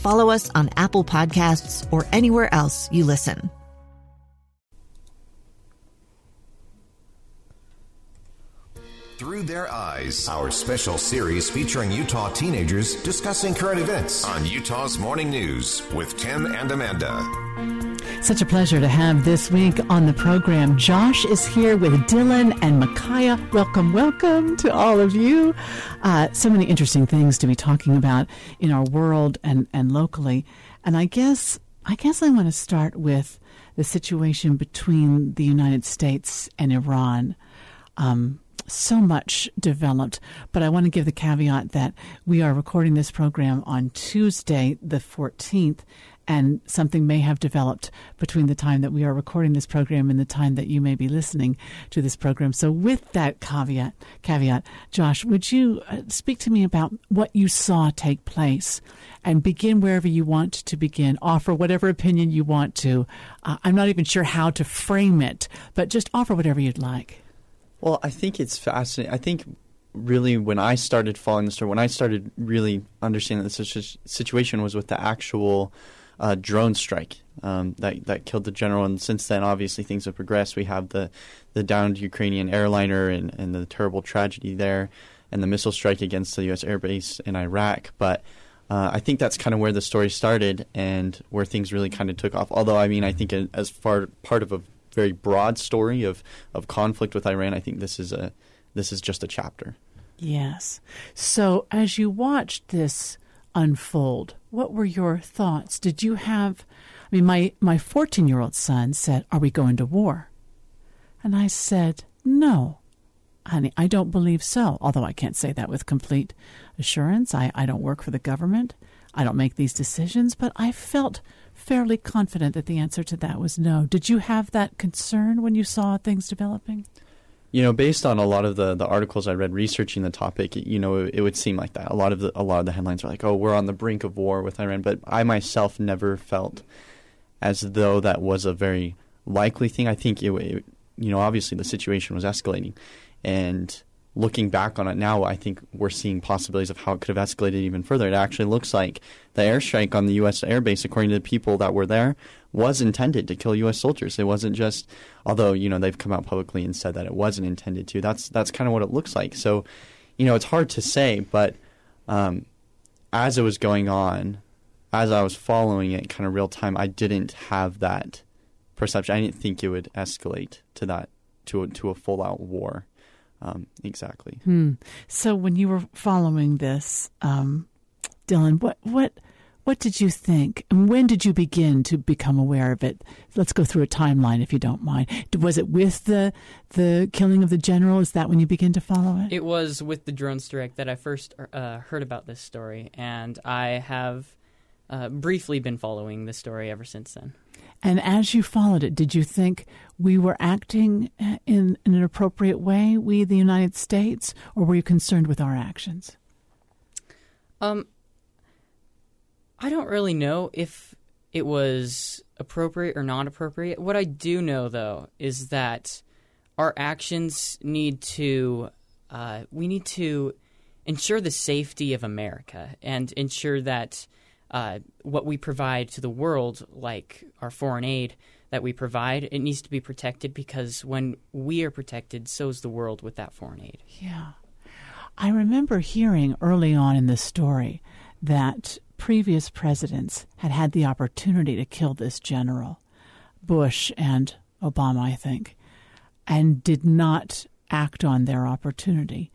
follow us on Apple Podcasts, or anywhere else you listen. Through Their Eyes, our special series featuring Utah teenagers discussing current events on Utah's Morning News with Tim and Amanda. Such a pleasure to have this week on the program. Josh is here with Dylan and Micaiah. Welcome, welcome to all of you. Uh, so many interesting things to be talking about in our world and, and locally. And I guess I guess I want to start with the situation between the United States and Iran. Um, so much developed, but I want to give the caveat that we are recording this program on Tuesday, the 14th, and something may have developed between the time that we are recording this program and the time that you may be listening to this program. So, with that caveat, caveat, Josh, would you uh, speak to me about what you saw take place, and begin wherever you want to begin. Offer whatever opinion you want to. Uh, I'm not even sure how to frame it, but just offer whatever you'd like. Well, I think it's fascinating. I think really when I started following the story, when I started really understanding the situation was with the actual uh, drone strike um, that that killed the general. And since then, obviously things have progressed. We have the the downed Ukrainian airliner and, and the terrible tragedy there, and the missile strike against the U.S. airbase in Iraq. But uh, I think that's kind of where the story started and where things really kind of took off. Although, I mean, I think as far part of a very broad story of, of conflict with Iran. I think this is a this is just a chapter. Yes. So as you watched this unfold, what were your thoughts? Did you have I mean my my 14-year-old son said, "Are we going to war?" And I said, "No." Honey, I don't believe so. Although I can't say that with complete assurance. I, I don't work for the government. I don't make these decisions, but I felt fairly confident that the answer to that was no. Did you have that concern when you saw things developing? You know, based on a lot of the, the articles I read researching the topic, you know, it, it would seem like that. A lot of the a lot of the headlines are like, "Oh, we're on the brink of war with Iran," but I myself never felt as though that was a very likely thing. I think it, it you know, obviously the situation was escalating, and looking back on it now, I think we're seeing possibilities of how it could have escalated even further. It actually looks like the airstrike on the U.S. airbase, according to the people that were there, was intended to kill U.S. soldiers. It wasn't just, although you know they've come out publicly and said that it wasn't intended to. That's that's kind of what it looks like. So, you know, it's hard to say, but um, as it was going on, as I was following it, kind of real time, I didn't have that perception. I didn't think it would escalate to that to a, to a full out war. Um, exactly. Hmm. So when you were following this, um, Dylan, what what what did you think, and when did you begin to become aware of it? Let's go through a timeline, if you don't mind. Was it with the the killing of the general? Is that when you begin to follow it? It was with the drone strike that I first uh, heard about this story, and I have uh, briefly been following the story ever since then. And as you followed it, did you think we were acting in, in, an appropriate way, we, the United States, or were you concerned with our actions? Um, I don't really know if it was appropriate or not appropriate. What I do know, though, is that our actions need to, uh, we need to ensure the safety of America and ensure that uh, what we provide to the world, like our foreign aid that we provide, it needs to be protected because when we are protected, so is the world with that foreign aid. Yeah. I remember hearing early on in the story that previous presidents had had the opportunity to kill this general. Bush and Obama, I think, and did not act on their opportunity.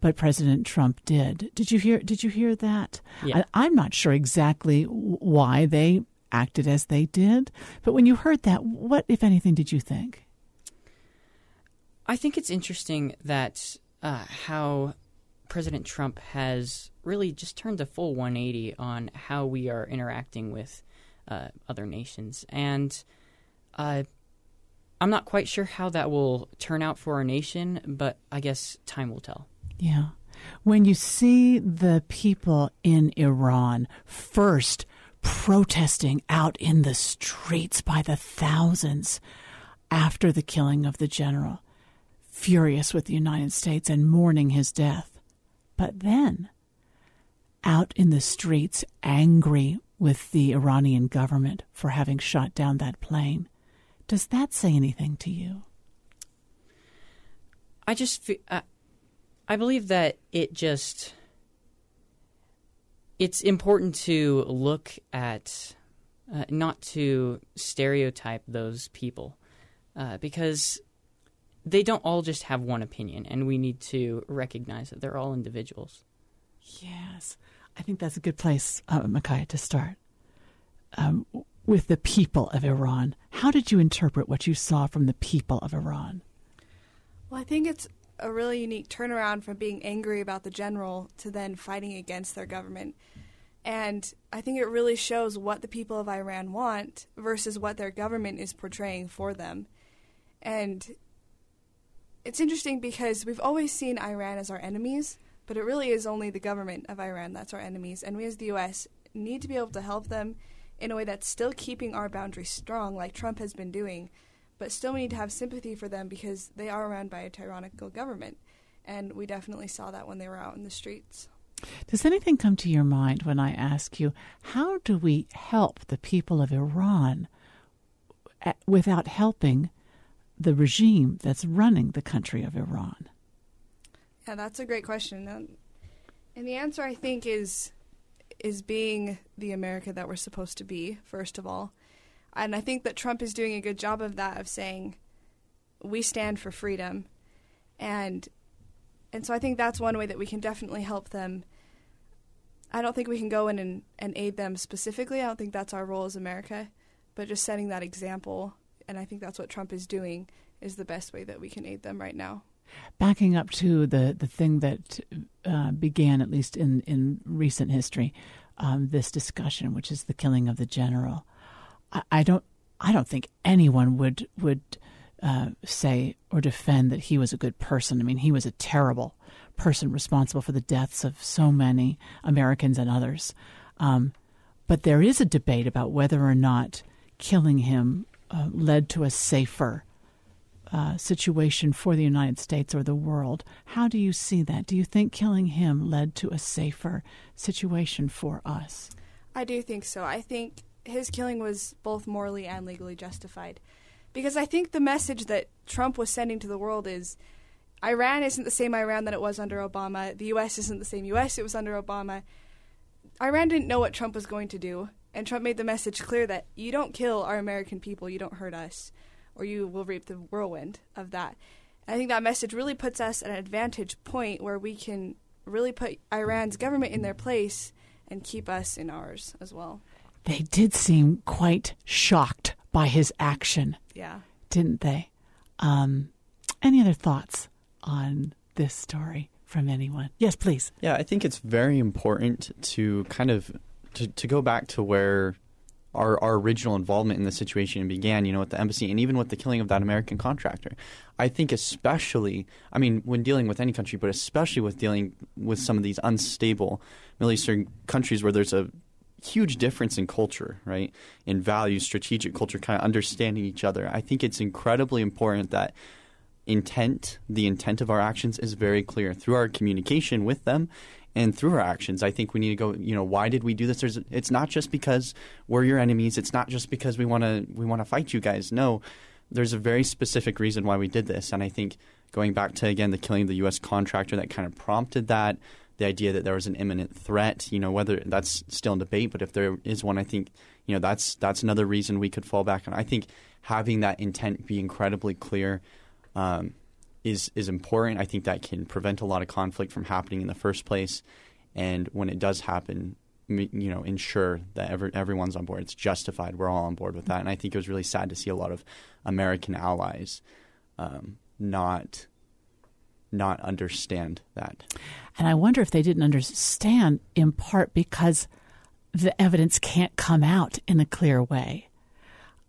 But President Trump did. Did you hear? Did you hear that? Yeah. I, I'm not sure exactly why they acted as they did, but when you heard that, what, if anything, did you think? I think it's interesting that uh, how President Trump has really just turned a full 180 on how we are interacting with uh, other nations. And uh, I'm not quite sure how that will turn out for our nation, but I guess time will tell. Yeah. When you see the people in Iran first protesting out in the streets by the thousands after the killing of the general, furious with the United States and mourning his death. But then, out in the streets, angry with the Iranian government for having shot down that plane. Does that say anything to you? I just, feel, I, uh, I believe that it just, it's important to look at, uh, not to stereotype those people, uh, because they don't all just have one opinion, and we need to recognize that they're all individuals. Yes, I think that's a good place, uh, Micaiah, to start. Um, with the people of Iran, how did you interpret what you saw from the people of Iran? Well, I think it's a really unique turnaround from being angry about the general to then fighting against their government. And I think it really shows what the people of Iran want versus what their government is portraying for them. And it's interesting because we've always seen Iran as our enemies, but it really is only the government of Iran that's our enemies. And we as the U.S. need to be able to help them in a way that's still keeping our boundaries strong, like Trump has been doing, but still we need to have sympathy for them because they are run by a tyrannical government. And we definitely saw that when they were out in the streets. Does anything come to your mind when I ask you, how do we help the people of Iran without helping the regime that's running the country of Iran? Yeah, that's a great question. And the answer, I think, is is being the America that we're supposed to be, first of all. And I think that Trump is doing a good job of that, of saying, we stand for freedom. And and so I think that's one way that we can definitely help them. I don't think we can go in and, and aid them specifically. I don't think that's our role as America, but just setting that example, and I think that's what Trump is doing, is the best way that we can aid them right now. Backing up to the, the thing that uh, began, at least in, in recent history, um, this discussion, which is the killing of the general. I, I don't I don't think anyone would would uh, say or defend that he was a good person. I mean, he was a terrible person responsible for the deaths of so many Americans and others. Um, but there is a debate about whether or not killing him uh, led to a safer uh, situation for the United States or the world. How do you see that? Do you think killing him led to a safer situation for us? I do think so. I think his killing was both morally and legally justified. Because I think the message that Trump was sending to the world is Iran isn't the same Iran that it was under Obama. The U.S. isn't the same U.S. it was under Obama. Iran didn't know what Trump was going to do. And Trump made the message clear that you don't kill our American people, you don't hurt us or you will reap the whirlwind of that. And I think that message really puts us at an advantage point where we can really put Iran's government in their place and keep us in ours as well. They did seem quite shocked by his action. Yeah. Didn't they? Um, any other thoughts on this story from anyone? Yes, please. Yeah, I think it's very important to kind of to, to go back to where our, our original involvement in the situation began, you know, with the embassy and even with the killing of that American contractor. I think especially, I mean, when dealing with any country, but especially with dealing with some of these unstable Middle Eastern countries where there's a huge difference in culture, right? In values, strategic culture, kind of understanding each other. I think it's incredibly important that intent, the intent of our actions is very clear through our communication with them and through our actions. I think we need to go. You know, why did we do this? There's, it's not just because we're your enemies. It's not just because we want to we want to fight you guys. No, there's a very specific reason why we did this, and I think going back to again the killing of the U.S. contractor that kind of prompted that the idea that there was an imminent threat. You know, whether that's still in debate, but if there is one, I think you know that's that's another reason we could fall back on. I think having that intent be incredibly clear um, is is important. I think that can prevent a lot of conflict from happening in the first place, and when it does happen, you know, ensure that every, everyone's on board. It's justified. We're all on board with that, and I think it was really sad to see a lot of American allies um, not not understand that. And I wonder if they didn't understand in part because the evidence can't come out in a clear way.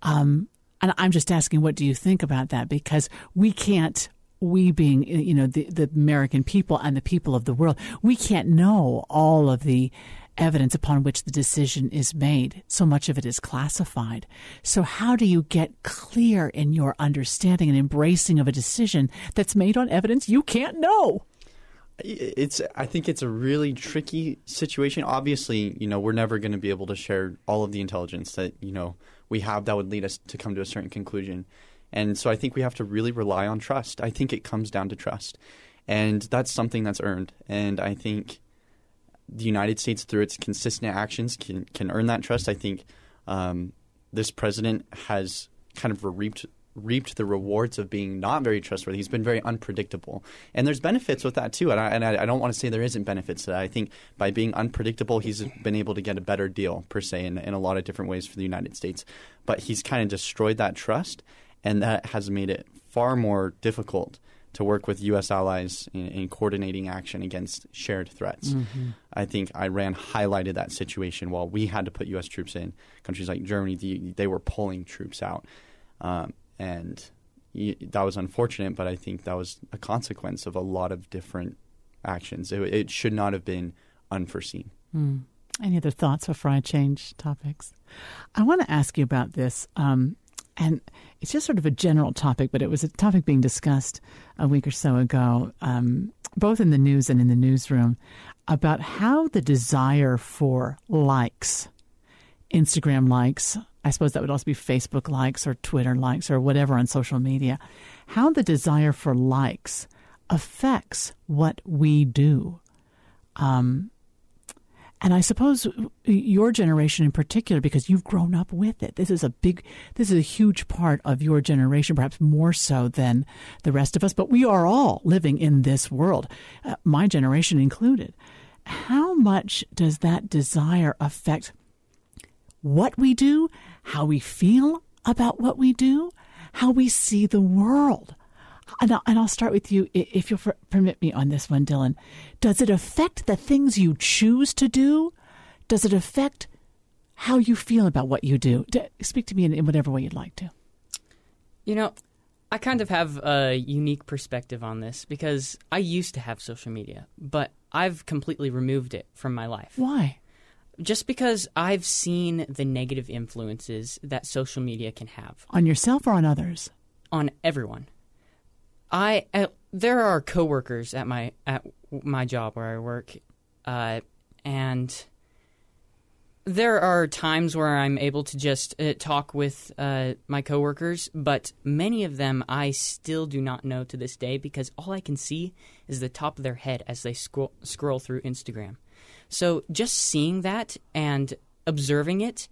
Um, and I'm just asking, what do you think about that? Because we can't, we being, you know, the, the American people and the people of the world, we can't know all of the evidence upon which the decision is made. So much of it is classified. So, how do you get clear in your understanding and embracing of a decision that's made on evidence you can't know? It's. I think it's a really tricky situation. Obviously, you know, we're never going to be able to share all of the intelligence that you know we have that would lead us to come to a certain conclusion. And so, I think we have to really rely on trust. I think it comes down to trust, and that's something that's earned. And I think the United States, through its consistent actions, can can earn that trust. I think um, this president has kind of reaped reaped the rewards of being not very trustworthy. He's been very unpredictable, and there's benefits with that too. And I, and I, I don't want to say there isn't benefits to that. I think by being unpredictable, he's been able to get a better deal per se in, in a lot of different ways for the United States. But he's kind of destroyed that trust, and that has made it far more difficult to work with U.S. allies in, in coordinating action against shared threats. Mm-hmm. I think Iran highlighted that situation while we had to put U.S. troops in. Countries like Germany, the, they were pulling troops out. Um, and that was unfortunate, but I think that was a consequence of a lot of different actions. It, it should not have been unforeseen. Mm. Any other thoughts before I change topics? I want to ask you about this. Um, and it's just sort of a general topic, but it was a topic being discussed a week or so ago, um, both in the news and in the newsroom, about how the desire for likes, Instagram likes, I suppose that would also be Facebook likes or Twitter likes or whatever on social media, how the desire for likes affects what we do. Um, and I suppose your generation in particular, because you've grown up with it, this is a big, this is a huge part of your generation, perhaps more so than the rest of us. But we are all living in this world, uh, my generation included. How much does that desire affect what we do, how we feel about what we do, how we see the world? And I'll, and I'll start with you, if you'll permit me on this one, Dylan. Does it affect the things you choose to do? Does it affect how you feel about what you do? Speak to me in, in whatever way you'd like to. You know, I kind of have a unique perspective on this because I used to have social media, but I've completely removed it from my life. Why? Just because I've seen the negative influences that social media can have. On yourself or on others? On everyone. I uh, there are coworkers at my at my job where I work, uh, and there are times where I'm able to just uh, talk with uh, my coworkers, but many of them I still do not know to this day because all I can see is the top of their head as they scroll, scroll through Instagram. So just seeing that and observing it,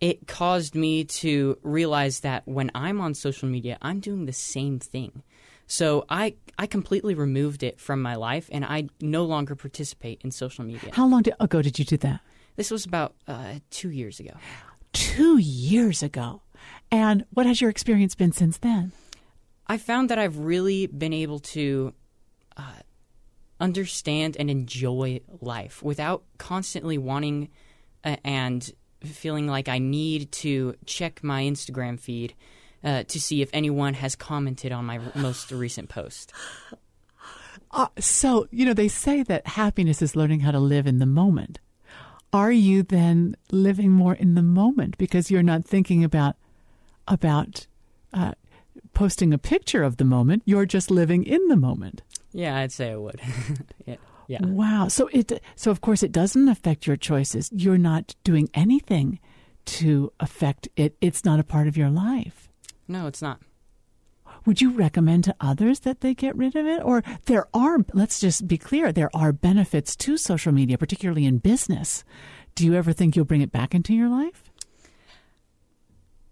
it caused me to realize that when I'm on social media, I'm doing the same thing. So I I completely removed it from my life, and I no longer participate in social media. How long ago did you do that? This was about uh, two years ago. Two years ago, and what has your experience been since then? I found that I've really been able to uh, understand and enjoy life without constantly wanting uh, and feeling like I need to check my Instagram feed uh, to see if anyone has commented on my most recent post. Uh, so, you know, they say that happiness is learning how to live in the moment. Are you then living more in the moment because you're not thinking about about uh, posting a picture of the moment? You're just living in the moment. Yeah, I'd say I would. yeah. Yeah. Wow. So it so of course it doesn't affect your choices. You're not doing anything to affect it. It's not a part of your life. No, it's not. would you recommend to others that they get rid of it? Or there are, let's just be clear, there are benefits to social media, particularly in business. Do you ever think you'll bring it back into your life?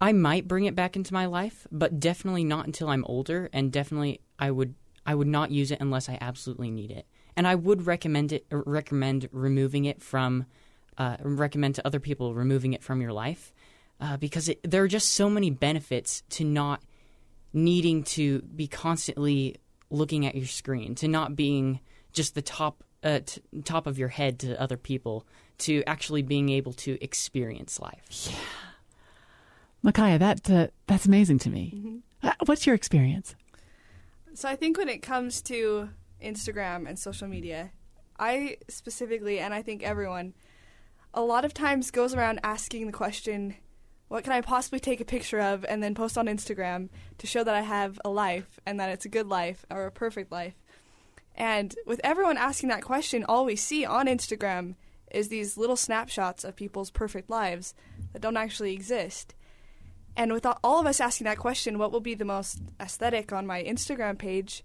I might bring it back into my life, but definitely not until I'm older, and definitely I would I would not use it unless I absolutely need it. And I would recommend it recommend removing it from uh, recommend to other people removing it from your life uh, because it, there are just so many benefits to not needing to be constantly looking at your screen, to not being just the top uh, t- top of your head to other people, to actually being able to experience life. Yeah, Micaiah, that uh, that's amazing to me. Mm-hmm. Uh, what's your experience? So I think when it comes to Instagram and social media, I specifically, and I think everyone, a lot of times goes around asking the question, what can I possibly take a picture of and then post on Instagram to show that I have a life and that it's a good life or a perfect life? And with everyone asking that question, all we see on Instagram is these little snapshots of people's perfect lives that don't actually exist. And with all of us asking that question, what will be the most aesthetic on my Instagram page?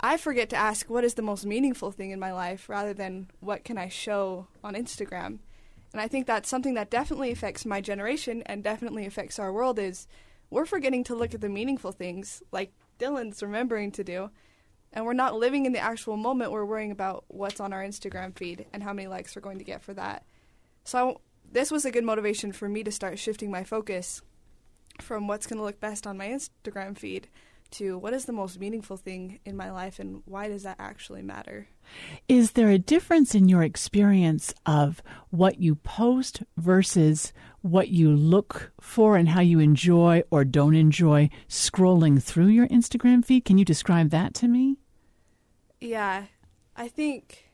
I forget to ask what is the most meaningful thing in my life rather than what can I show on Instagram. And I think that's something that definitely affects my generation and definitely affects our world is we're forgetting to look at the meaningful things like Dylan's remembering to do. And we're not living in the actual moment. We're worrying about what's on our Instagram feed and how many likes we're going to get for that. So this was a good motivation for me to start shifting my focus from what's going to look best on my Instagram feed to what is the most meaningful thing in my life and why does that actually matter? Is there a difference in your experience of what you post versus what you look for and how you enjoy or don't enjoy scrolling through your Instagram feed? Can you describe that to me? Yeah. I think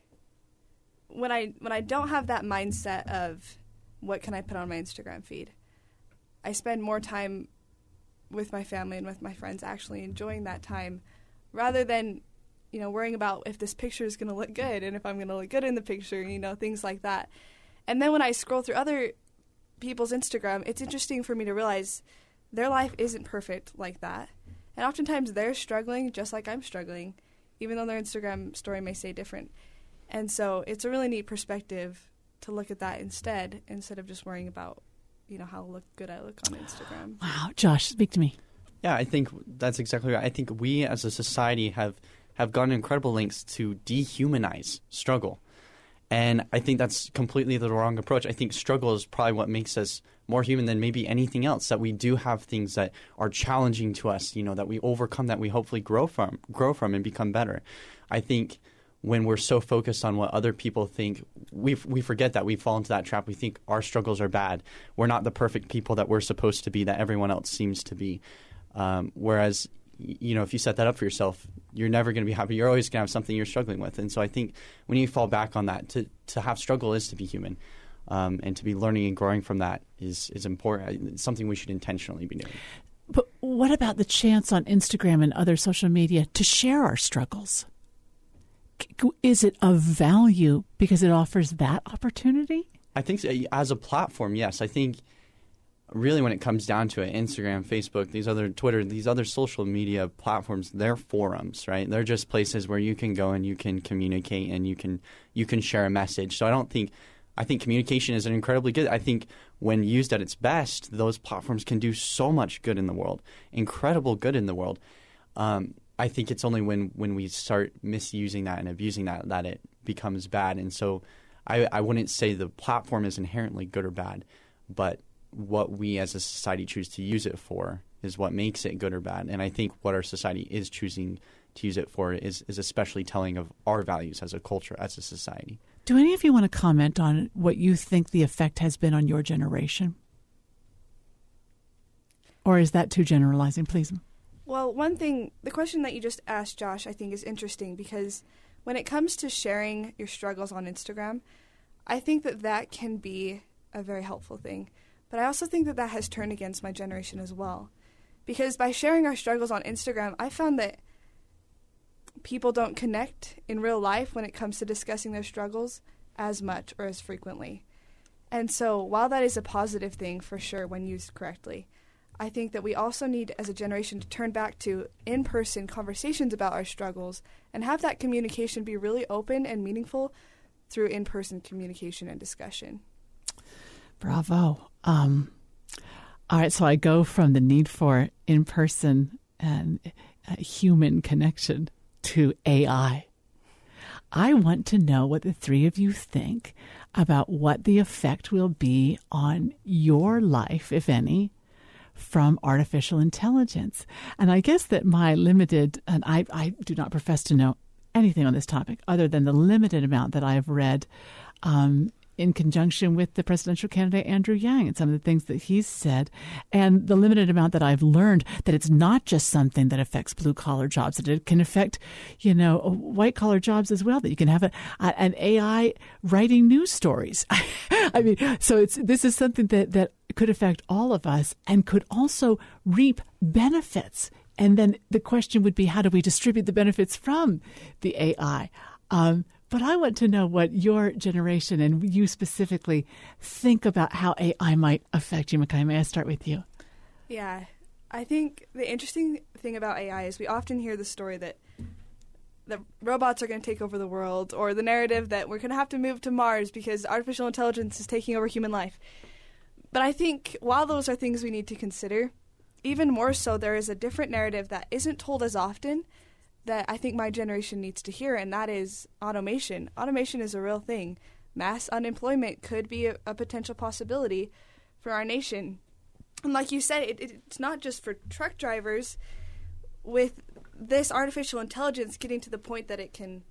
when I when I don't have that mindset of what can I put on my Instagram feed, I spend more time with my family and with my friends actually enjoying that time rather than you know worrying about if this picture is going to look good and if I'm going to look good in the picture, you know, things like that. And then when I scroll through other people's Instagram, it's interesting for me to realize their life isn't perfect like that. And oftentimes they're struggling just like I'm struggling, even though their Instagram story may say different. And so it's a really neat perspective to look at that instead, instead of just worrying about you know how look good I look on Instagram. Wow, Josh, speak to me. Yeah, I think that's exactly right. I think we as a society have have gone incredible lengths to dehumanize struggle. And I think that's completely the wrong approach. I think struggle is probably what makes us more human than maybe anything else. That we do have things that are challenging to us, you know, that we overcome, that we hopefully grow from, grow from, and become better. I think when we're so focused on what other people think, we we forget that we fall into that trap. We think our struggles are bad. We're not the perfect people that we're supposed to be. That everyone else seems to be. Um, whereas, you know, if you set that up for yourself, you're never going to be happy. You're always going to have something you're struggling with. And so I think when you fall back on that, to to have struggle is to be human. Um, and to be learning and growing from that is is important. It's something we should intentionally be doing. But what about the chance on Instagram and other social media to share our struggles? Is it of value because it offers that opportunity? I think so. as a platform, yes. I think really when it comes down to it, Instagram, Facebook, these other Twitter, these other social media platforms, they're forums, right? They're just places where you can go and you can communicate and you can you can share a message. So I don't think I think communication is an incredibly good. I think when used at its best, those platforms can do so much good in the world, incredible good in the world. Um, I think it's only when, when we start misusing that and abusing that that it becomes bad. And so I, I wouldn't say the platform is inherently good or bad, but what we as a society choose to use it for is what makes it good or bad. And I think what our society is choosing to use it for is, is especially telling of our values as a culture, as a society. Do any of you want to comment on what you think the effect has been on your generation? Or is that too generalizing? Please. Well, one thing, the question that you just asked, Josh, I think is interesting because when it comes to sharing your struggles on Instagram, I think that that can be a very helpful thing. But I also think that that has turned against my generation as well. Because by sharing our struggles on Instagram, I found that people don't connect in real life when it comes to discussing their struggles as much or as frequently. And so, while that is a positive thing for sure when used correctly, I think that we also need, as a generation, to turn back to in person conversations about our struggles and have that communication be really open and meaningful through in person communication and discussion. Bravo. Um, all right, so I go from the need for in person and uh, human connection to AI. I want to know what the three of you think about what the effect will be on your life, if any, from artificial intelligence. And I guess that my limited, and I, I do not profess to know anything on this topic other than the limited amount that I have read um, in conjunction with the presidential candidate Andrew Yang and some of the things that he's said, and the limited amount that I've learned that it's not just something that affects blue collar jobs; that it can affect, you know, white collar jobs as well. That you can have a, an AI writing news stories. I mean, so it's this is something that that could affect all of us and could also reap benefits. And then the question would be, how do we distribute the benefits from the AI? Um, but I want to know what your generation and you specifically think about how AI might affect you. Micaiah, may I start with you? Yeah, I think the interesting thing about AI is we often hear the story that that robots are going to take over the world, or the narrative that we're going to have to move to Mars because artificial intelligence is taking over human life. But I think while those are things we need to consider, even more so, there is a different narrative that isn't told as often that I think my generation needs to hear, and that is automation. Automation is a real thing. Mass unemployment could be a, a potential possibility for our nation. And like you said, it, it's not just for truck drivers. With this artificial intelligence getting to the point that it can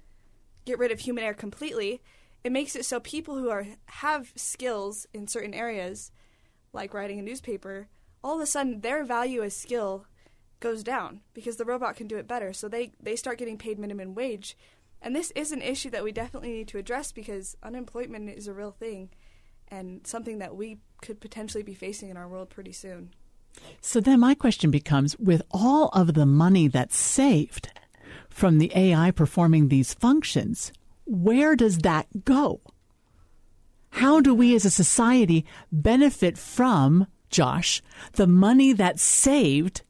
get rid of human error completely, it makes it so people who are have skills in certain areas, like writing a newspaper, all of a sudden their value as skill goes down because the robot can do it better. So they, they start getting paid minimum wage. And this is an issue that we definitely need to address because unemployment is a real thing and something that we could potentially be facing in our world pretty soon. So then my question becomes with all of the money that's saved from the AI performing these functions, where does that go? How do we as a society benefit from, Josh, the money that's saved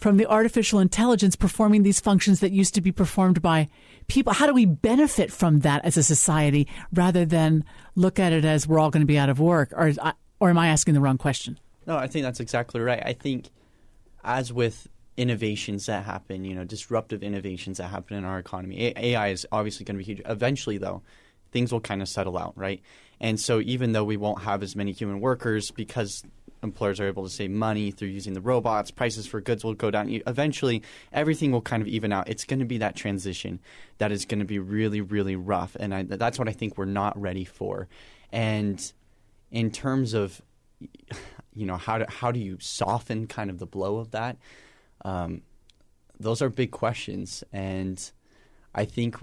from the artificial intelligence performing these functions that used to be performed by people? How do we benefit from that as a society rather than look at it as we're all going to be out of work? Or, or am I asking the wrong question? No, I think that's exactly right. I think, as with innovations that happen, you know, disruptive innovations that happen in our economy, AI is obviously going to be huge. Eventually, though, things will kind of settle out, right? And so, even though we won't have as many human workers because employers are able to save money through using the robots. Prices for goods will go down. Eventually, everything will kind of even out. It's going to be that transition that is going to be really, really rough, and I, that's what I think we're not ready for. And in terms of, you know, how do how do you soften kind of the blow of that? Um, those are big questions, and I think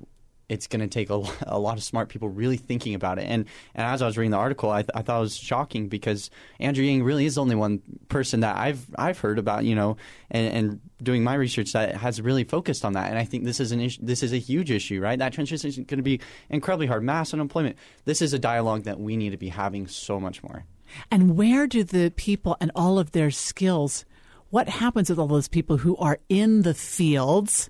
it's going to take a, a, lot of smart people really thinking about it. And, and as I was reading the article, I, th- I thought it was shocking because Andrew Yang really is the only one person that I've I've heard about, you know, and, and doing my research that has really focused on that. And I think this is an issue, this is a huge issue, right? That transition is going to be incredibly hard. Mass unemployment. This is a dialogue that we need to be having so much more. And where do the people and all of their skills? What happens with all those people who are in the fields?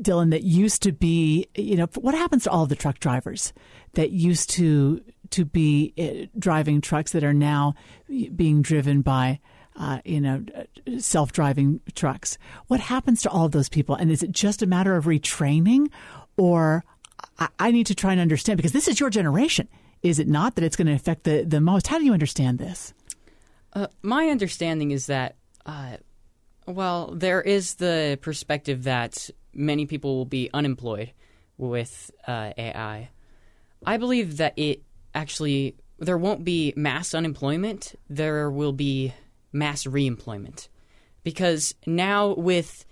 Dylan, that used to be, you know, what happens to all the truck drivers that used to to be uh, driving trucks that are now being driven by, uh, you know, self driving trucks? What happens to all of those people? And is it just a matter of retraining, or I, I need to try and understand because this is your generation, is it not? That it's going to affect the the most. How do you understand this? Uh, my understanding is that. Uh, well, there is the perspective that many people will be unemployed with uh, AI. I believe that it actually there won't be mass unemployment. There will be mass reemployment because now with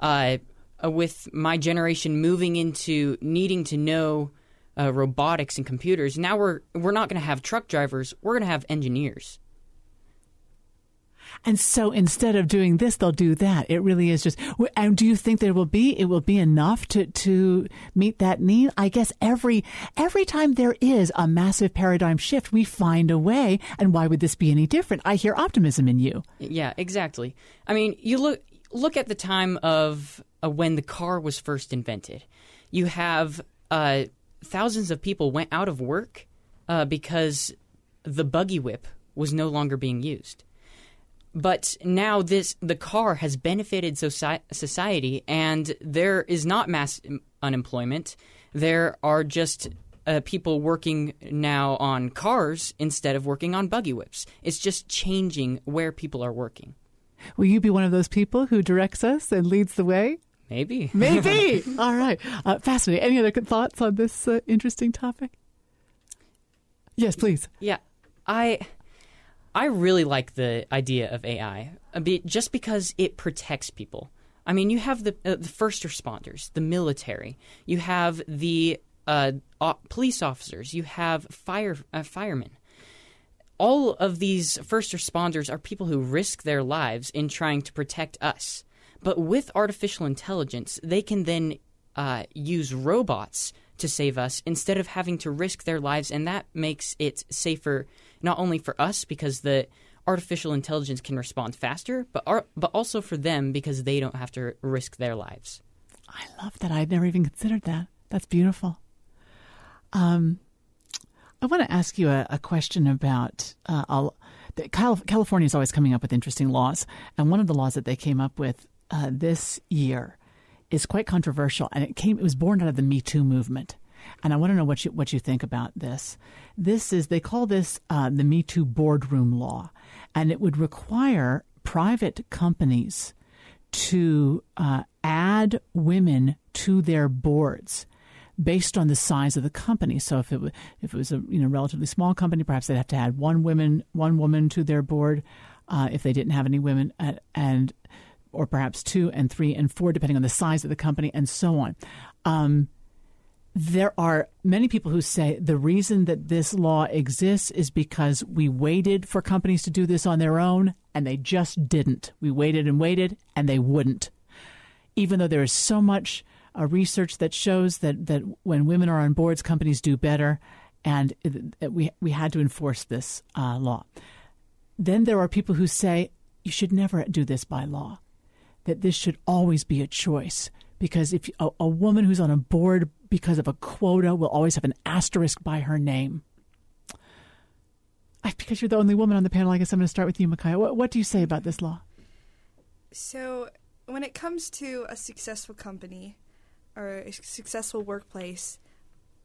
uh, with my generation moving into needing to know uh, robotics and computers, now we're we're not going to have truck drivers. We're going to have engineers. And so instead of doing this, they'll do that. It really is just. And do you think there will be it will be enough to to meet that need? I guess every every time there is a massive paradigm shift, we find a way. And why would this be any different? I hear optimism in you. Yeah, exactly. I mean, you look look at the time of uh, when the car was first invented. You have uh, thousands of people went out of work uh, because the buggy whip was no longer being used. But now this the car has benefited society, and there is not mass unemployment. There are just uh, people working now on cars instead of working on buggy whips. It's just changing where people are working. Will you be one of those people who directs us and leads the way? Maybe. Maybe. All right. Uh, fascinating. Any other thoughts on this uh, interesting topic? Yes, please. Yeah. I I really like the idea of AI just because it protects people. I mean, you have the, uh, the first responders, the military, you have the uh, police officers, you have fire uh, firemen. All of these first responders are people who risk their lives in trying to protect us. But with artificial intelligence, they can then uh, use robots to save us instead of having to risk their lives, and that makes it safer not only for us because the artificial intelligence can respond faster, but but also for them because they don't have to risk their lives. I love that. I'd never even considered that. That's beautiful. Um, I want to ask you a, a question about uh, California is always coming up with interesting laws, and one of the laws that they came up with uh, this year is quite controversial, and it came. It was born out of the Me Too movement, and I want to know what you what you think about this. This is they call this uh, the Me Too boardroom law, and it would require private companies to uh, add women to their boards based on the size of the company. So if it if it was a you know relatively small company, perhaps they'd have to add one woman one woman to their board. Uh, if they didn't have any women, at, and or perhaps two and three and four, depending on the size of the company and so on. Um, there are many people who say the reason that this law exists is because we waited for companies to do this on their own and they just didn't. We waited and waited and they wouldn't. Even though there is so much uh, research that shows that, that when women are on boards, companies do better, and it, we, we had to enforce this uh, law. Then there are people who say you should never do this by law that this should always be a choice because if a, a woman who's on a board because of a quota will always have an asterisk by her name. I, because you're the only woman on the panel, I guess I'm going to start with you, Micaiah. What, what do you say about this law? So, when it comes to a successful company or a successful workplace,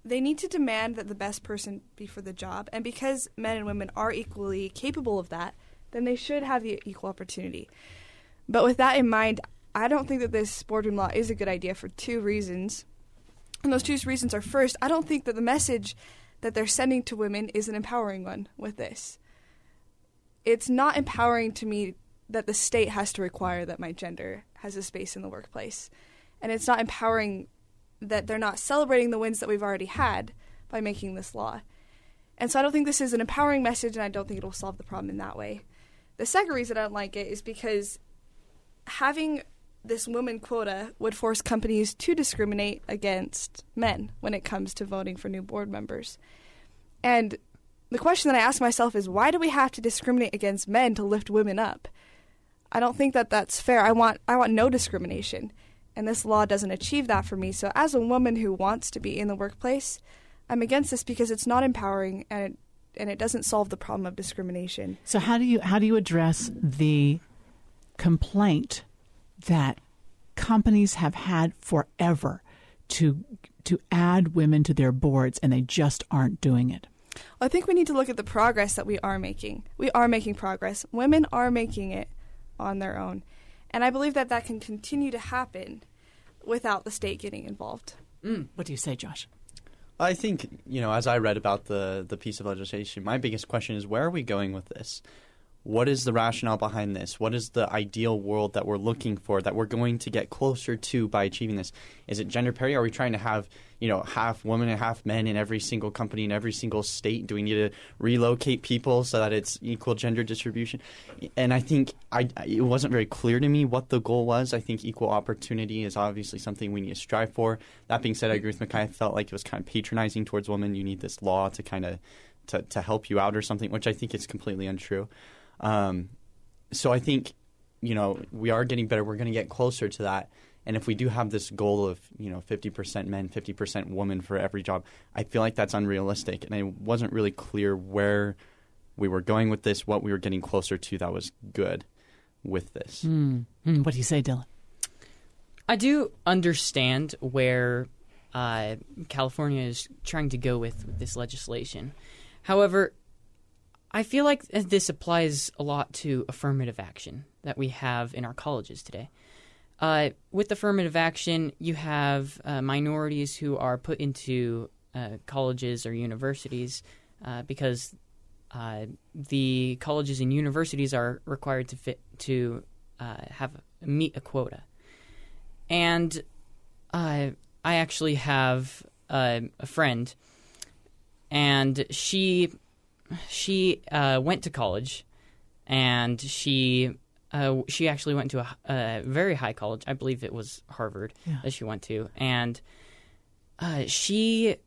they need to demand that the best person be for the job. And because men and women are equally capable of that, then they should have the equal opportunity. But with that in mind, I don't think that this boardroom law is a good idea for two reasons. And those two reasons are first, I don't think that the message that they're sending to women is an empowering one with this. It's not empowering to me that the state has to require that my gender has a space in the workplace. And it's not empowering that they're not celebrating the wins that we've already had by making this law. And so I don't think this is an empowering message, and I don't think it'll solve the problem in that way. The second reason I don't like it is because having this woman quota would force companies to discriminate against men when it comes to voting for new board members. And the question that I ask myself is why do we have to discriminate against men to lift women up? I don't think that that's fair. I want I want no discrimination. And this law doesn't achieve that for me. So as a woman who wants to be in the workplace, I'm against this because it's not empowering and it, and it doesn't solve the problem of discrimination. So how do you how do you address the complaint that companies have had forever to to add women to their boards and they just aren't doing it. I think we need to look at the progress that we are making. We are making progress. Women are making it on their own. And I believe that that can continue to happen without the state getting involved. Mm. What do you say, Josh? I think, you know, as I read about the, the piece of legislation, my biggest question is where are we going with this? What is the rationale behind this? What is the ideal world that we're looking for that we're going to get closer to by achieving this? Is it gender parity? Are we trying to have you know half women and half men in every single company in every single state? Do we need to relocate people so that it's equal gender distribution? And I think I, it wasn't very clear to me what the goal was. I think equal opportunity is obviously something we need to strive for. That being said, I agree with Micaiah. I felt like it was kind of patronizing towards women. You need this law to kind of to, to help you out or something, which I think is completely untrue. Um, so I think you know we are getting better. We're going to get closer to that. And if we do have this goal of you know 50% men, 50% women for every job, I feel like that's unrealistic. And it wasn't really clear where we were going with this, what we were getting closer to that was good with this. Mm. Mm. What do you say, Dylan? I do understand where uh, California is trying to go with, with this legislation. However, I feel like this applies a lot to affirmative action that we have in our colleges today. Uh, with affirmative action, you have uh, minorities who are put into uh, colleges or universities uh, because uh, the colleges and universities are required to fit to uh, have meet a quota. And I actually have a friend, and she she went to college, and she uh, she actually went to a, a, very high college. I believe it was Harvard yeah. that she went to, and uh, she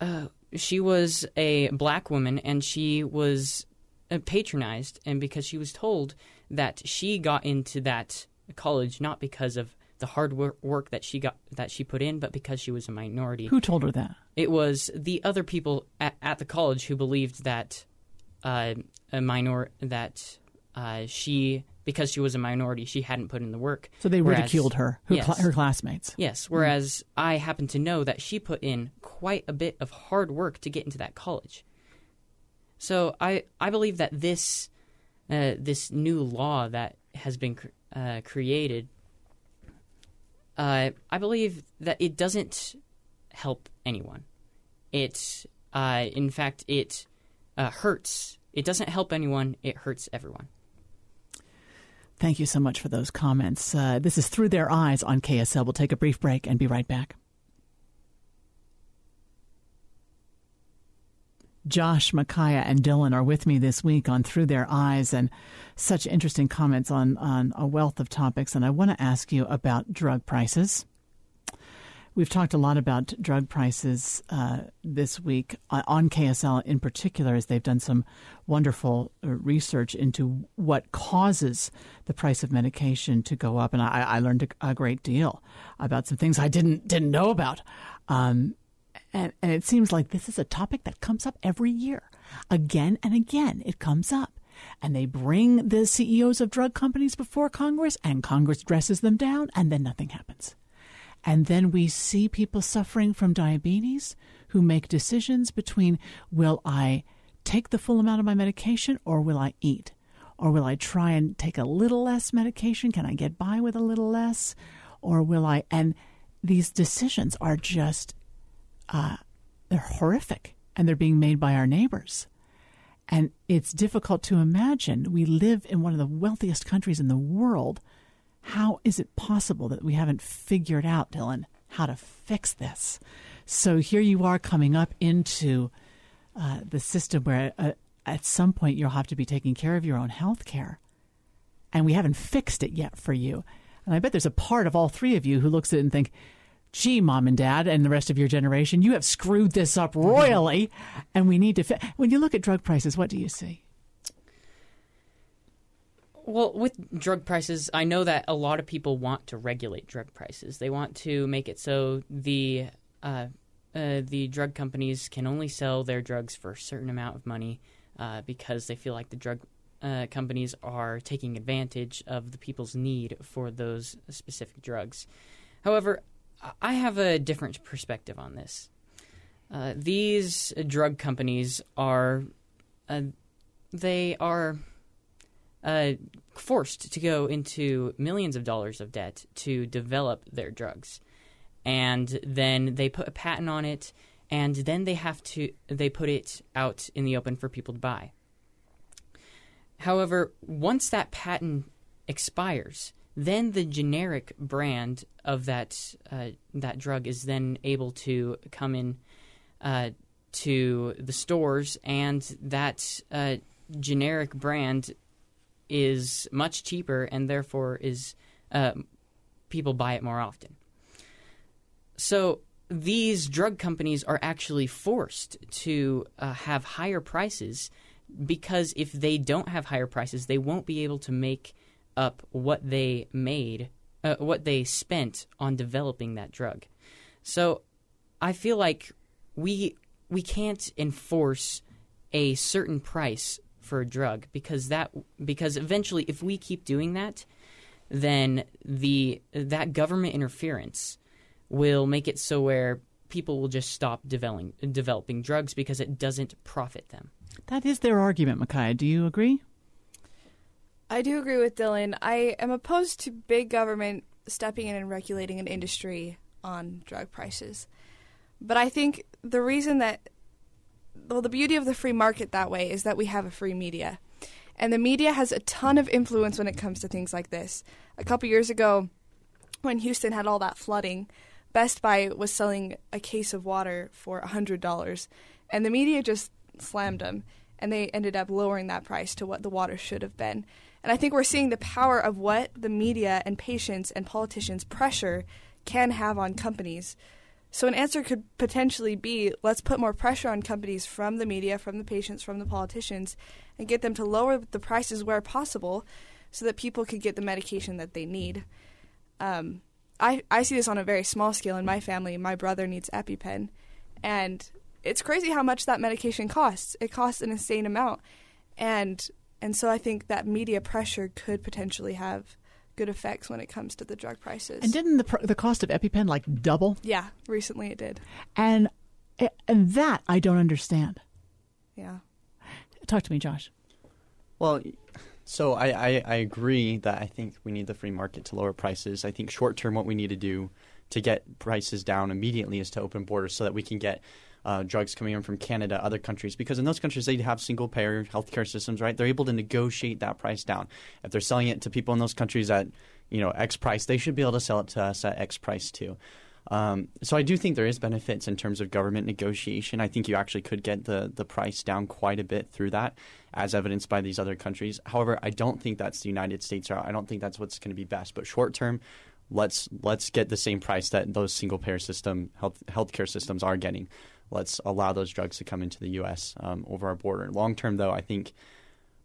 uh, she was a black woman, and she was uh, patronized, and because she was told that she got into that college not because of the hard work that she got that she put in, but because she was a minority. Who told her that? It was the other people at, at the college who believed that uh, a minor that uh, she because she was a minority, she hadn't put in the work. So they whereas, ridiculed her, her, yes, cl- her classmates. Yes. Whereas mm. I happen to know that she put in quite a bit of hard work to get into that college. So I I believe that this uh, this new law that has been cr- uh, created, uh, I believe that it doesn't help anyone. It uh, in fact it uh, hurts. It doesn't help anyone. It hurts everyone. Thank you so much for those comments. Uh, this is Through Their Eyes on KSL. We'll take a brief break and be right back. Josh, Micaiah, and Dylan are with me this week on Through Their Eyes and such interesting comments on, on a wealth of topics. And I want to ask you about drug prices. We've talked a lot about drug prices uh, this week uh, on KSL in particular, as they've done some wonderful uh, research into what causes the price of medication to go up. And I, I learned a, a, great deal about some things I didn't didn't know about. Um, and, and it seems like this is a topic that comes up every year, again and again. It comes up and they bring the CEOs of drug companies before Congress, and Congress dresses them down, and then nothing happens. And then we see people suffering from diabetes who make decisions between will I take the full amount of my medication or will I eat? Or will I try and take a little less medication? Can I get by with a little less? Or will I? And these decisions are just, uh, they're horrific and they're being made by our neighbors. And it's difficult to imagine. We live in one of the wealthiest countries in the world how is it possible that we haven't figured out, Dylan, how to fix this? So here you are coming up into uh, the system where uh, at some point you'll have to be taking care of your own health care. And we haven't fixed it yet for you. And I bet there's a part of all three of you who looks at it and think, gee, mom and dad, and the rest of your generation, you have screwed this up royally, and we need to. Fi-. When you look at drug prices, what do you see? Well, with drug prices, I know that a lot of people want to regulate drug prices. They want to make it so the uh, uh, the drug companies can only sell their drugs for a certain amount of money uh, because they feel like the drug uh, companies are taking advantage of the people's need for those specific drugs. However, I have a different perspective on this. Uh, these drug companies are uh, they are uh, forced to go into millions of dollars of debt to develop their drugs, and then they put a patent on it, and then they have to they put it out in the open for people to buy. However, once that patent expires, then the generic brand of that uh, that drug is then able to come in uh, to the stores, and that uh, generic brand is much cheaper, and therefore is uh, people buy it more often. So these drug companies are actually forced to uh, have higher prices because if they don't have higher prices, they won't be able to make up what they made, uh, what they spent on developing that drug. So I feel like we we can't enforce a certain price for a drug because that because eventually if we keep doing that, then the that government interference will make it so where people will just stop developing developing drugs because it doesn't profit them. That is their argument, Micaiah. Do you agree? I do agree with Dylan. I am opposed to big government stepping in and regulating an industry on drug prices. But I think the reason that, well, the beauty of the free market that way is that we have a free media. And the media has a ton of influence when it comes to things like this. A couple years ago, when Houston had all that flooding, Best Buy was selling a case of water for $100. And the media just slammed them. And they ended up lowering that price to what the water should have been. And I think we're seeing the power of what the media and patients and politicians' pressure can have on companies. So, an answer could potentially be let's put more pressure on companies from the media, from the patients, from the politicians, and get them to lower the prices where possible so that people could get the medication that they need. Um, I, I see this on a very small scale in my family. My brother needs EpiPen, and it's crazy how much that medication costs. It costs an insane amount. And and so I think that media pressure could potentially have good effects when it comes to the drug prices. And didn't the pr- the cost of EpiPen like double? Yeah, recently it did. And eh, and that I don't understand. Yeah. Talk to me, Josh. Well, so I, I, I agree that I think we need the free market to lower prices. I think short term, what we need to do to get prices down immediately is to open borders so that we can get uh, drugs coming in from Canada, other countries, because in those countries they have single payer healthcare systems, right? They're able to negotiate that price down. If they're selling it to people in those countries at you know X price, they should be able to sell it to us at X price too. Um, so I do think there is benefits in terms of government negotiation. I think you actually could get the the price down quite a bit through that, as evidenced by these other countries. However, I don't think that's the United States route. I don't think that's what's going to be best. But short term, let's let's get the same price that those single payer system health healthcare systems are getting let's allow those drugs to come into the U.S. Um, over our border. Long term, though, I think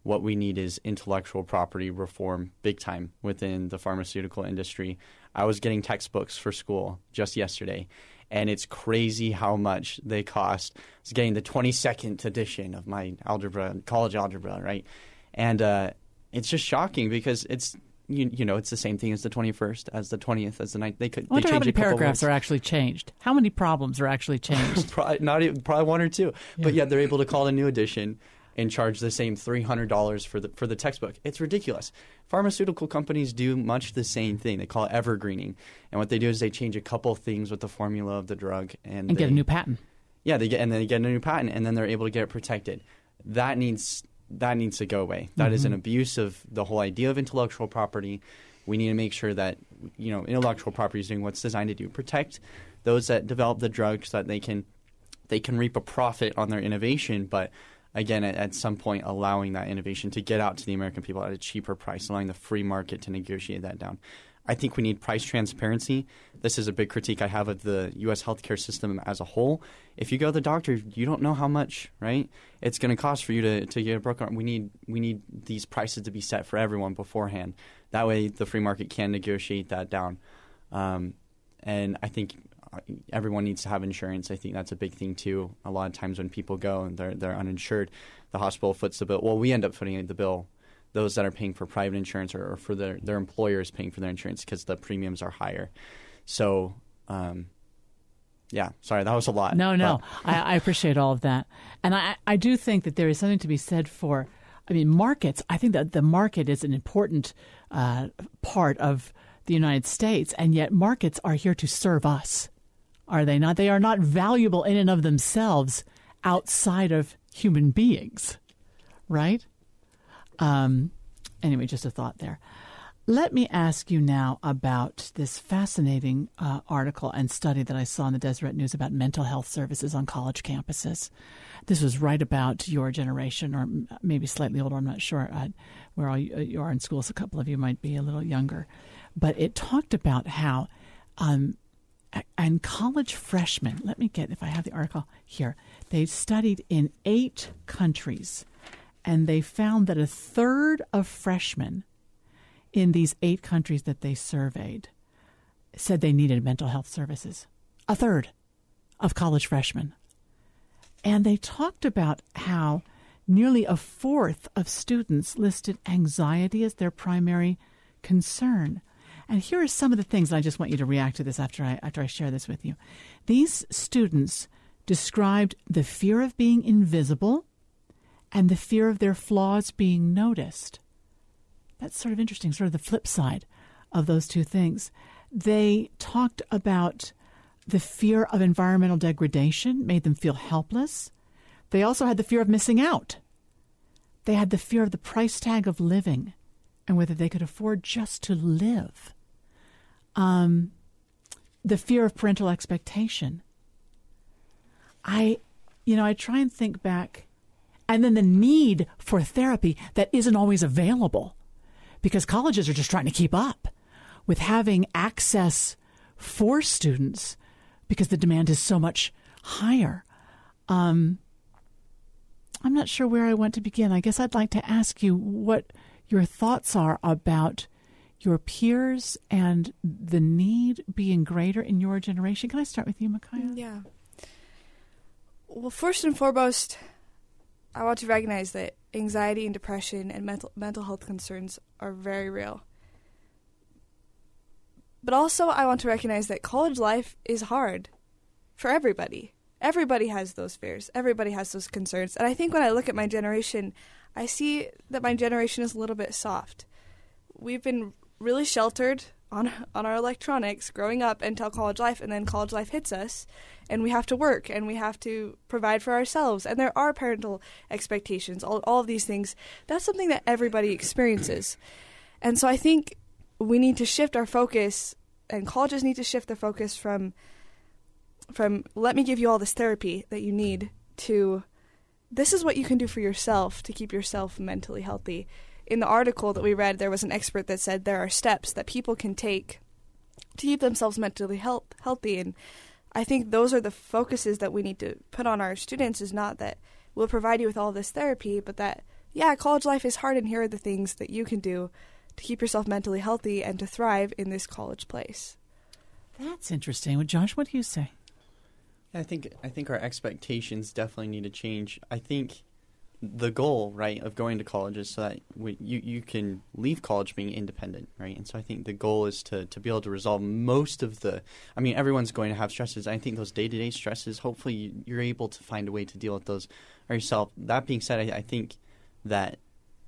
what we need is intellectual property reform big time within the pharmaceutical industry. I was getting textbooks for school just yesterday, and it's crazy how much they cost. I was getting the 22nd edition of my algebra, college algebra, right? And uh, it's just shocking because it's you, you know, it's the same thing as the 21st, as the 20th, as the 9th. They could. I wonder how many paragraphs are actually changed. How many problems are actually changed? probably not even, probably one or two. Yeah. But yeah, they're able to call it a new edition and charge the same three hundred dollars for the for the textbook. It's ridiculous. Pharmaceutical companies do much the same thing. They call it evergreening, and what they do is they change a couple things with the formula of the drug and, and they, get a new patent. Yeah, they get and then they get a new patent, and then they're able to get it protected. That needs that needs to go away. That mm-hmm. is an abuse of the whole idea of intellectual property we need to make sure that you know intellectual property is doing what's designed to do protect those that develop the drugs so that they can they can reap a profit on their innovation but again at, at, some point allowing that innovation to get out to the american people at a cheaper price allowing the free market to negotiate that down I think we need price transparency. This is a big critique I have of the U.S. healthcare system as a whole. If you go to the doctor, you don't know how much, right? It's going to cost for you to, to get a broken arm. We need we need these prices to be set for everyone beforehand. That way, the free market can negotiate that down. Um, and I think uh, everyone needs to have insurance. I think that's a big thing too. A lot of times when people go and they're they're uninsured, the hospital foots the bill. Well, we end up footing the bill those that are paying for private insurance or, or for their, their employers paying for their insurance because the premiums are higher. So, um, yeah, sorry, that was a lot. No, no, I, I, appreciate all of that. And I, I do think that there is something to be said for, I mean, markets. I think that the market is an important uh, part of the United States, and yet markets are here to serve us, are they not? They are not valuable in and of themselves outside of human beings, right? Um, anyway, just a thought there. Let me ask you now about this fascinating uh, article and study that I saw in the Deseret News about mental health services on college campuses. This was right about your generation, or maybe slightly older. I'm not sure uh, where all you, you, are in schools. A couple of you might be a little younger, but it talked about how, um, and college freshmen. Let me get if I have the article here. They studied in eight countries, and they found that a third of freshmen in these eight countries that they surveyed said they needed mental health services. A third of college freshmen. And they talked about how nearly a fourth of students listed anxiety as their primary concern. And here are some of the things I just want you to react to this after I after I share this with you. These students described the fear of being invisible and the fear of their flaws being noticed. That's sort of interesting, sort of the flip side of those two things. They talked about the fear of environmental degradation, made them feel helpless. They also had the fear of missing out. They had the fear of the price tag of living and whether they could afford just to live. Um, the fear of parental expectation. I, you know, I try and think back, and then the need for therapy that isn't always available because colleges are just trying to keep up with having access for students because the demand is so much higher. Um, I'm not sure where I want to begin. I guess I'd like to ask you what your thoughts are about your peers and the need being greater in your generation. Can I start with you, Micaiah? Yeah. Well, first and foremost, I want to recognize that anxiety and depression and mental mental health concerns are very real. But also, I want to recognize that college life is hard for everybody. Everybody has those fears. Everybody has those concerns. And I think when I look at my generation, I see that my generation is a little bit soft. We've been really sheltered on on our electronics growing up until college life and then college life hits us and we have to work and we have to provide for ourselves and there are parental expectations all, all of these things. That's something that everybody experiences. And so i think we need to shift our focus and colleges need to shift their focus from from let me give you all this therapy that you need to this is what you can do for yourself to keep yourself mentally healthy in the article that we read, there was an expert that said there are steps that people can take to keep themselves mentally health, healthy. And I think those are the focuses that we need to put on our students is not that we'll provide you with all this therapy, but that, yeah, college life is hard and here are the things that you can do to keep yourself mentally healthy and to thrive in this college place. That's interesting. Well, Josh, what do you say? I think I think our expectations definitely need to change. I think the goal, right, of going to college is so that we, you you can leave college being independent, right? And so I think the goal is to to be able to resolve most of the. I mean, everyone's going to have stresses. I think those day to day stresses. Hopefully, you're able to find a way to deal with those yourself. That being said, I, I think that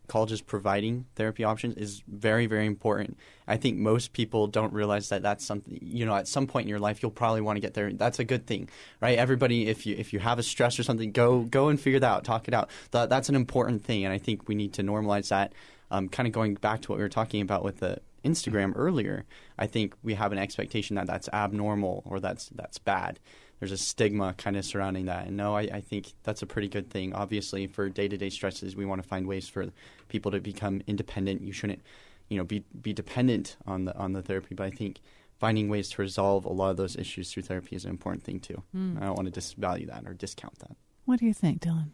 colleges providing therapy options is very very important. I think most people don't realize that that's something you know at some point in your life you'll probably want to get there. That's a good thing right? Everybody if you if you have a stress or something go go and figure that out talk it out. That, that's an important thing and i think we need to normalize that. Um, kind of going back to what we were talking about with the instagram earlier i think we have an expectation that that's abnormal or that's that's bad there's a stigma kind of surrounding that. And no, I, I think that's a pretty good thing. Obviously, for day to day stresses, we want to find ways for people to become independent. You shouldn't, you know, be be dependent on the on the therapy. But I think finding ways to resolve a lot of those issues through therapy is an important thing too. Mm. I don't want to disvalue that or discount that. What do you think, Dylan?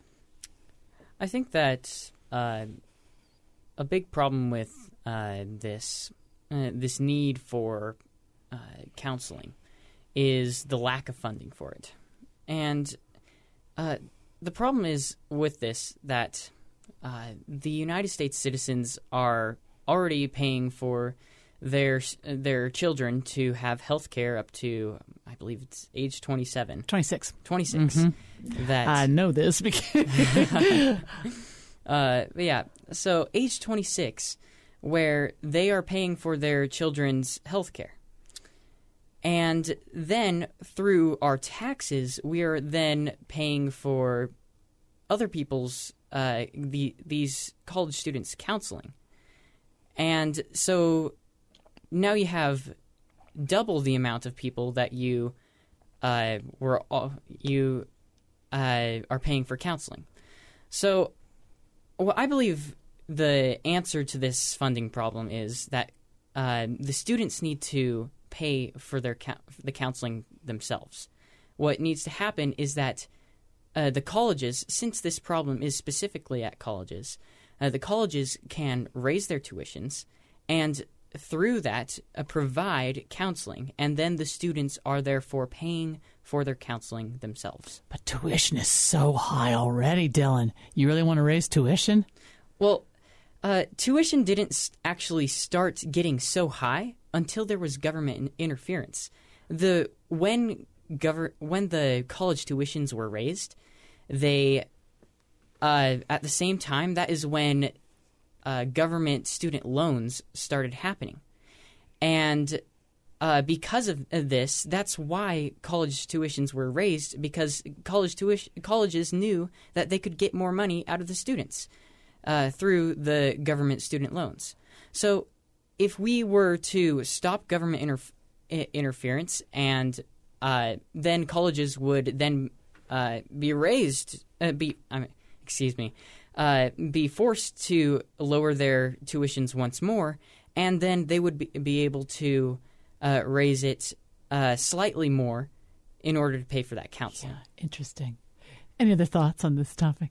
I think that uh, a big problem with uh, this uh, this need for uh, counseling is the lack of funding for it. And uh, the problem is with this that uh, the United States citizens are already paying for their their children to have health care up to I believe it's age 27. 26. 26. Mm-hmm. That I know this because uh, yeah, so age 26 where they are paying for their children's health care. And then through our taxes, we are then paying for other people's uh, the these college students counseling. And so now you have double the amount of people that you uh, were all, you uh, are paying for counseling. So, well, I believe the answer to this funding problem is that uh, the students need to pay for their the counseling themselves. What needs to happen is that uh, the colleges, since this problem is specifically at colleges, uh, the colleges can raise their tuitions and through that uh, provide counseling, and then the students are therefore paying for their counseling themselves. But tuition is so high already, Dylan. You really want to raise tuition? Well, uh, tuition didn't actually start getting so high until there was government interference. The when gover- when the college tuitions were raised, they uh, at the same time that is when uh, government student loans started happening, and uh, because of this, that's why college tuitions were raised because college tuition colleges knew that they could get more money out of the students uh, through the government student loans. So, if we were to stop government interf- interference and uh, then colleges would then uh, be raised, uh, be I mean, excuse me, uh, be forced to lower their tuitions once more, and then they would be, be able to uh, raise it uh, slightly more in order to pay for that counseling. Yeah, interesting. Any other thoughts on this topic?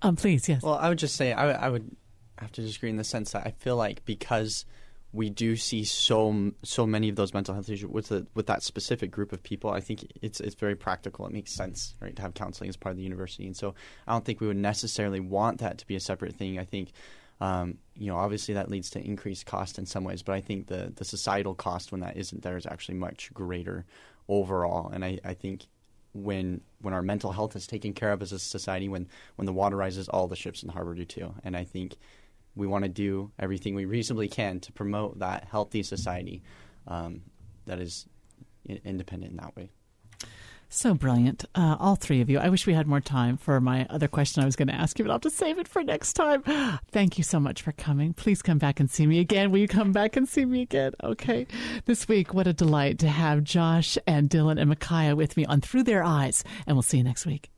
Um, please, yes. Well, I would just say I, I would have to disagree in the sense that I feel like because we do see so so many of those mental health issues with the, with that specific group of people. I think it's it's very practical. It makes sense, right, to have counseling as part of the university. And so I don't think we would necessarily want that to be a separate thing. I think. Um, you know, obviously that leads to increased cost in some ways, but I think the, the societal cost when that isn't there is actually much greater overall. And I, I think when when our mental health is taken care of as a society, when when the water rises, all the ships in the harbor do too. And I think we want to do everything we reasonably can to promote that healthy society um, that is independent in that way. So brilliant, uh, all three of you. I wish we had more time for my other question I was going to ask you, but I'll just save it for next time. Thank you so much for coming. Please come back and see me again. Will you come back and see me again? Okay. This week, what a delight to have Josh and Dylan and Micaiah with me on Through Their Eyes, and we'll see you next week.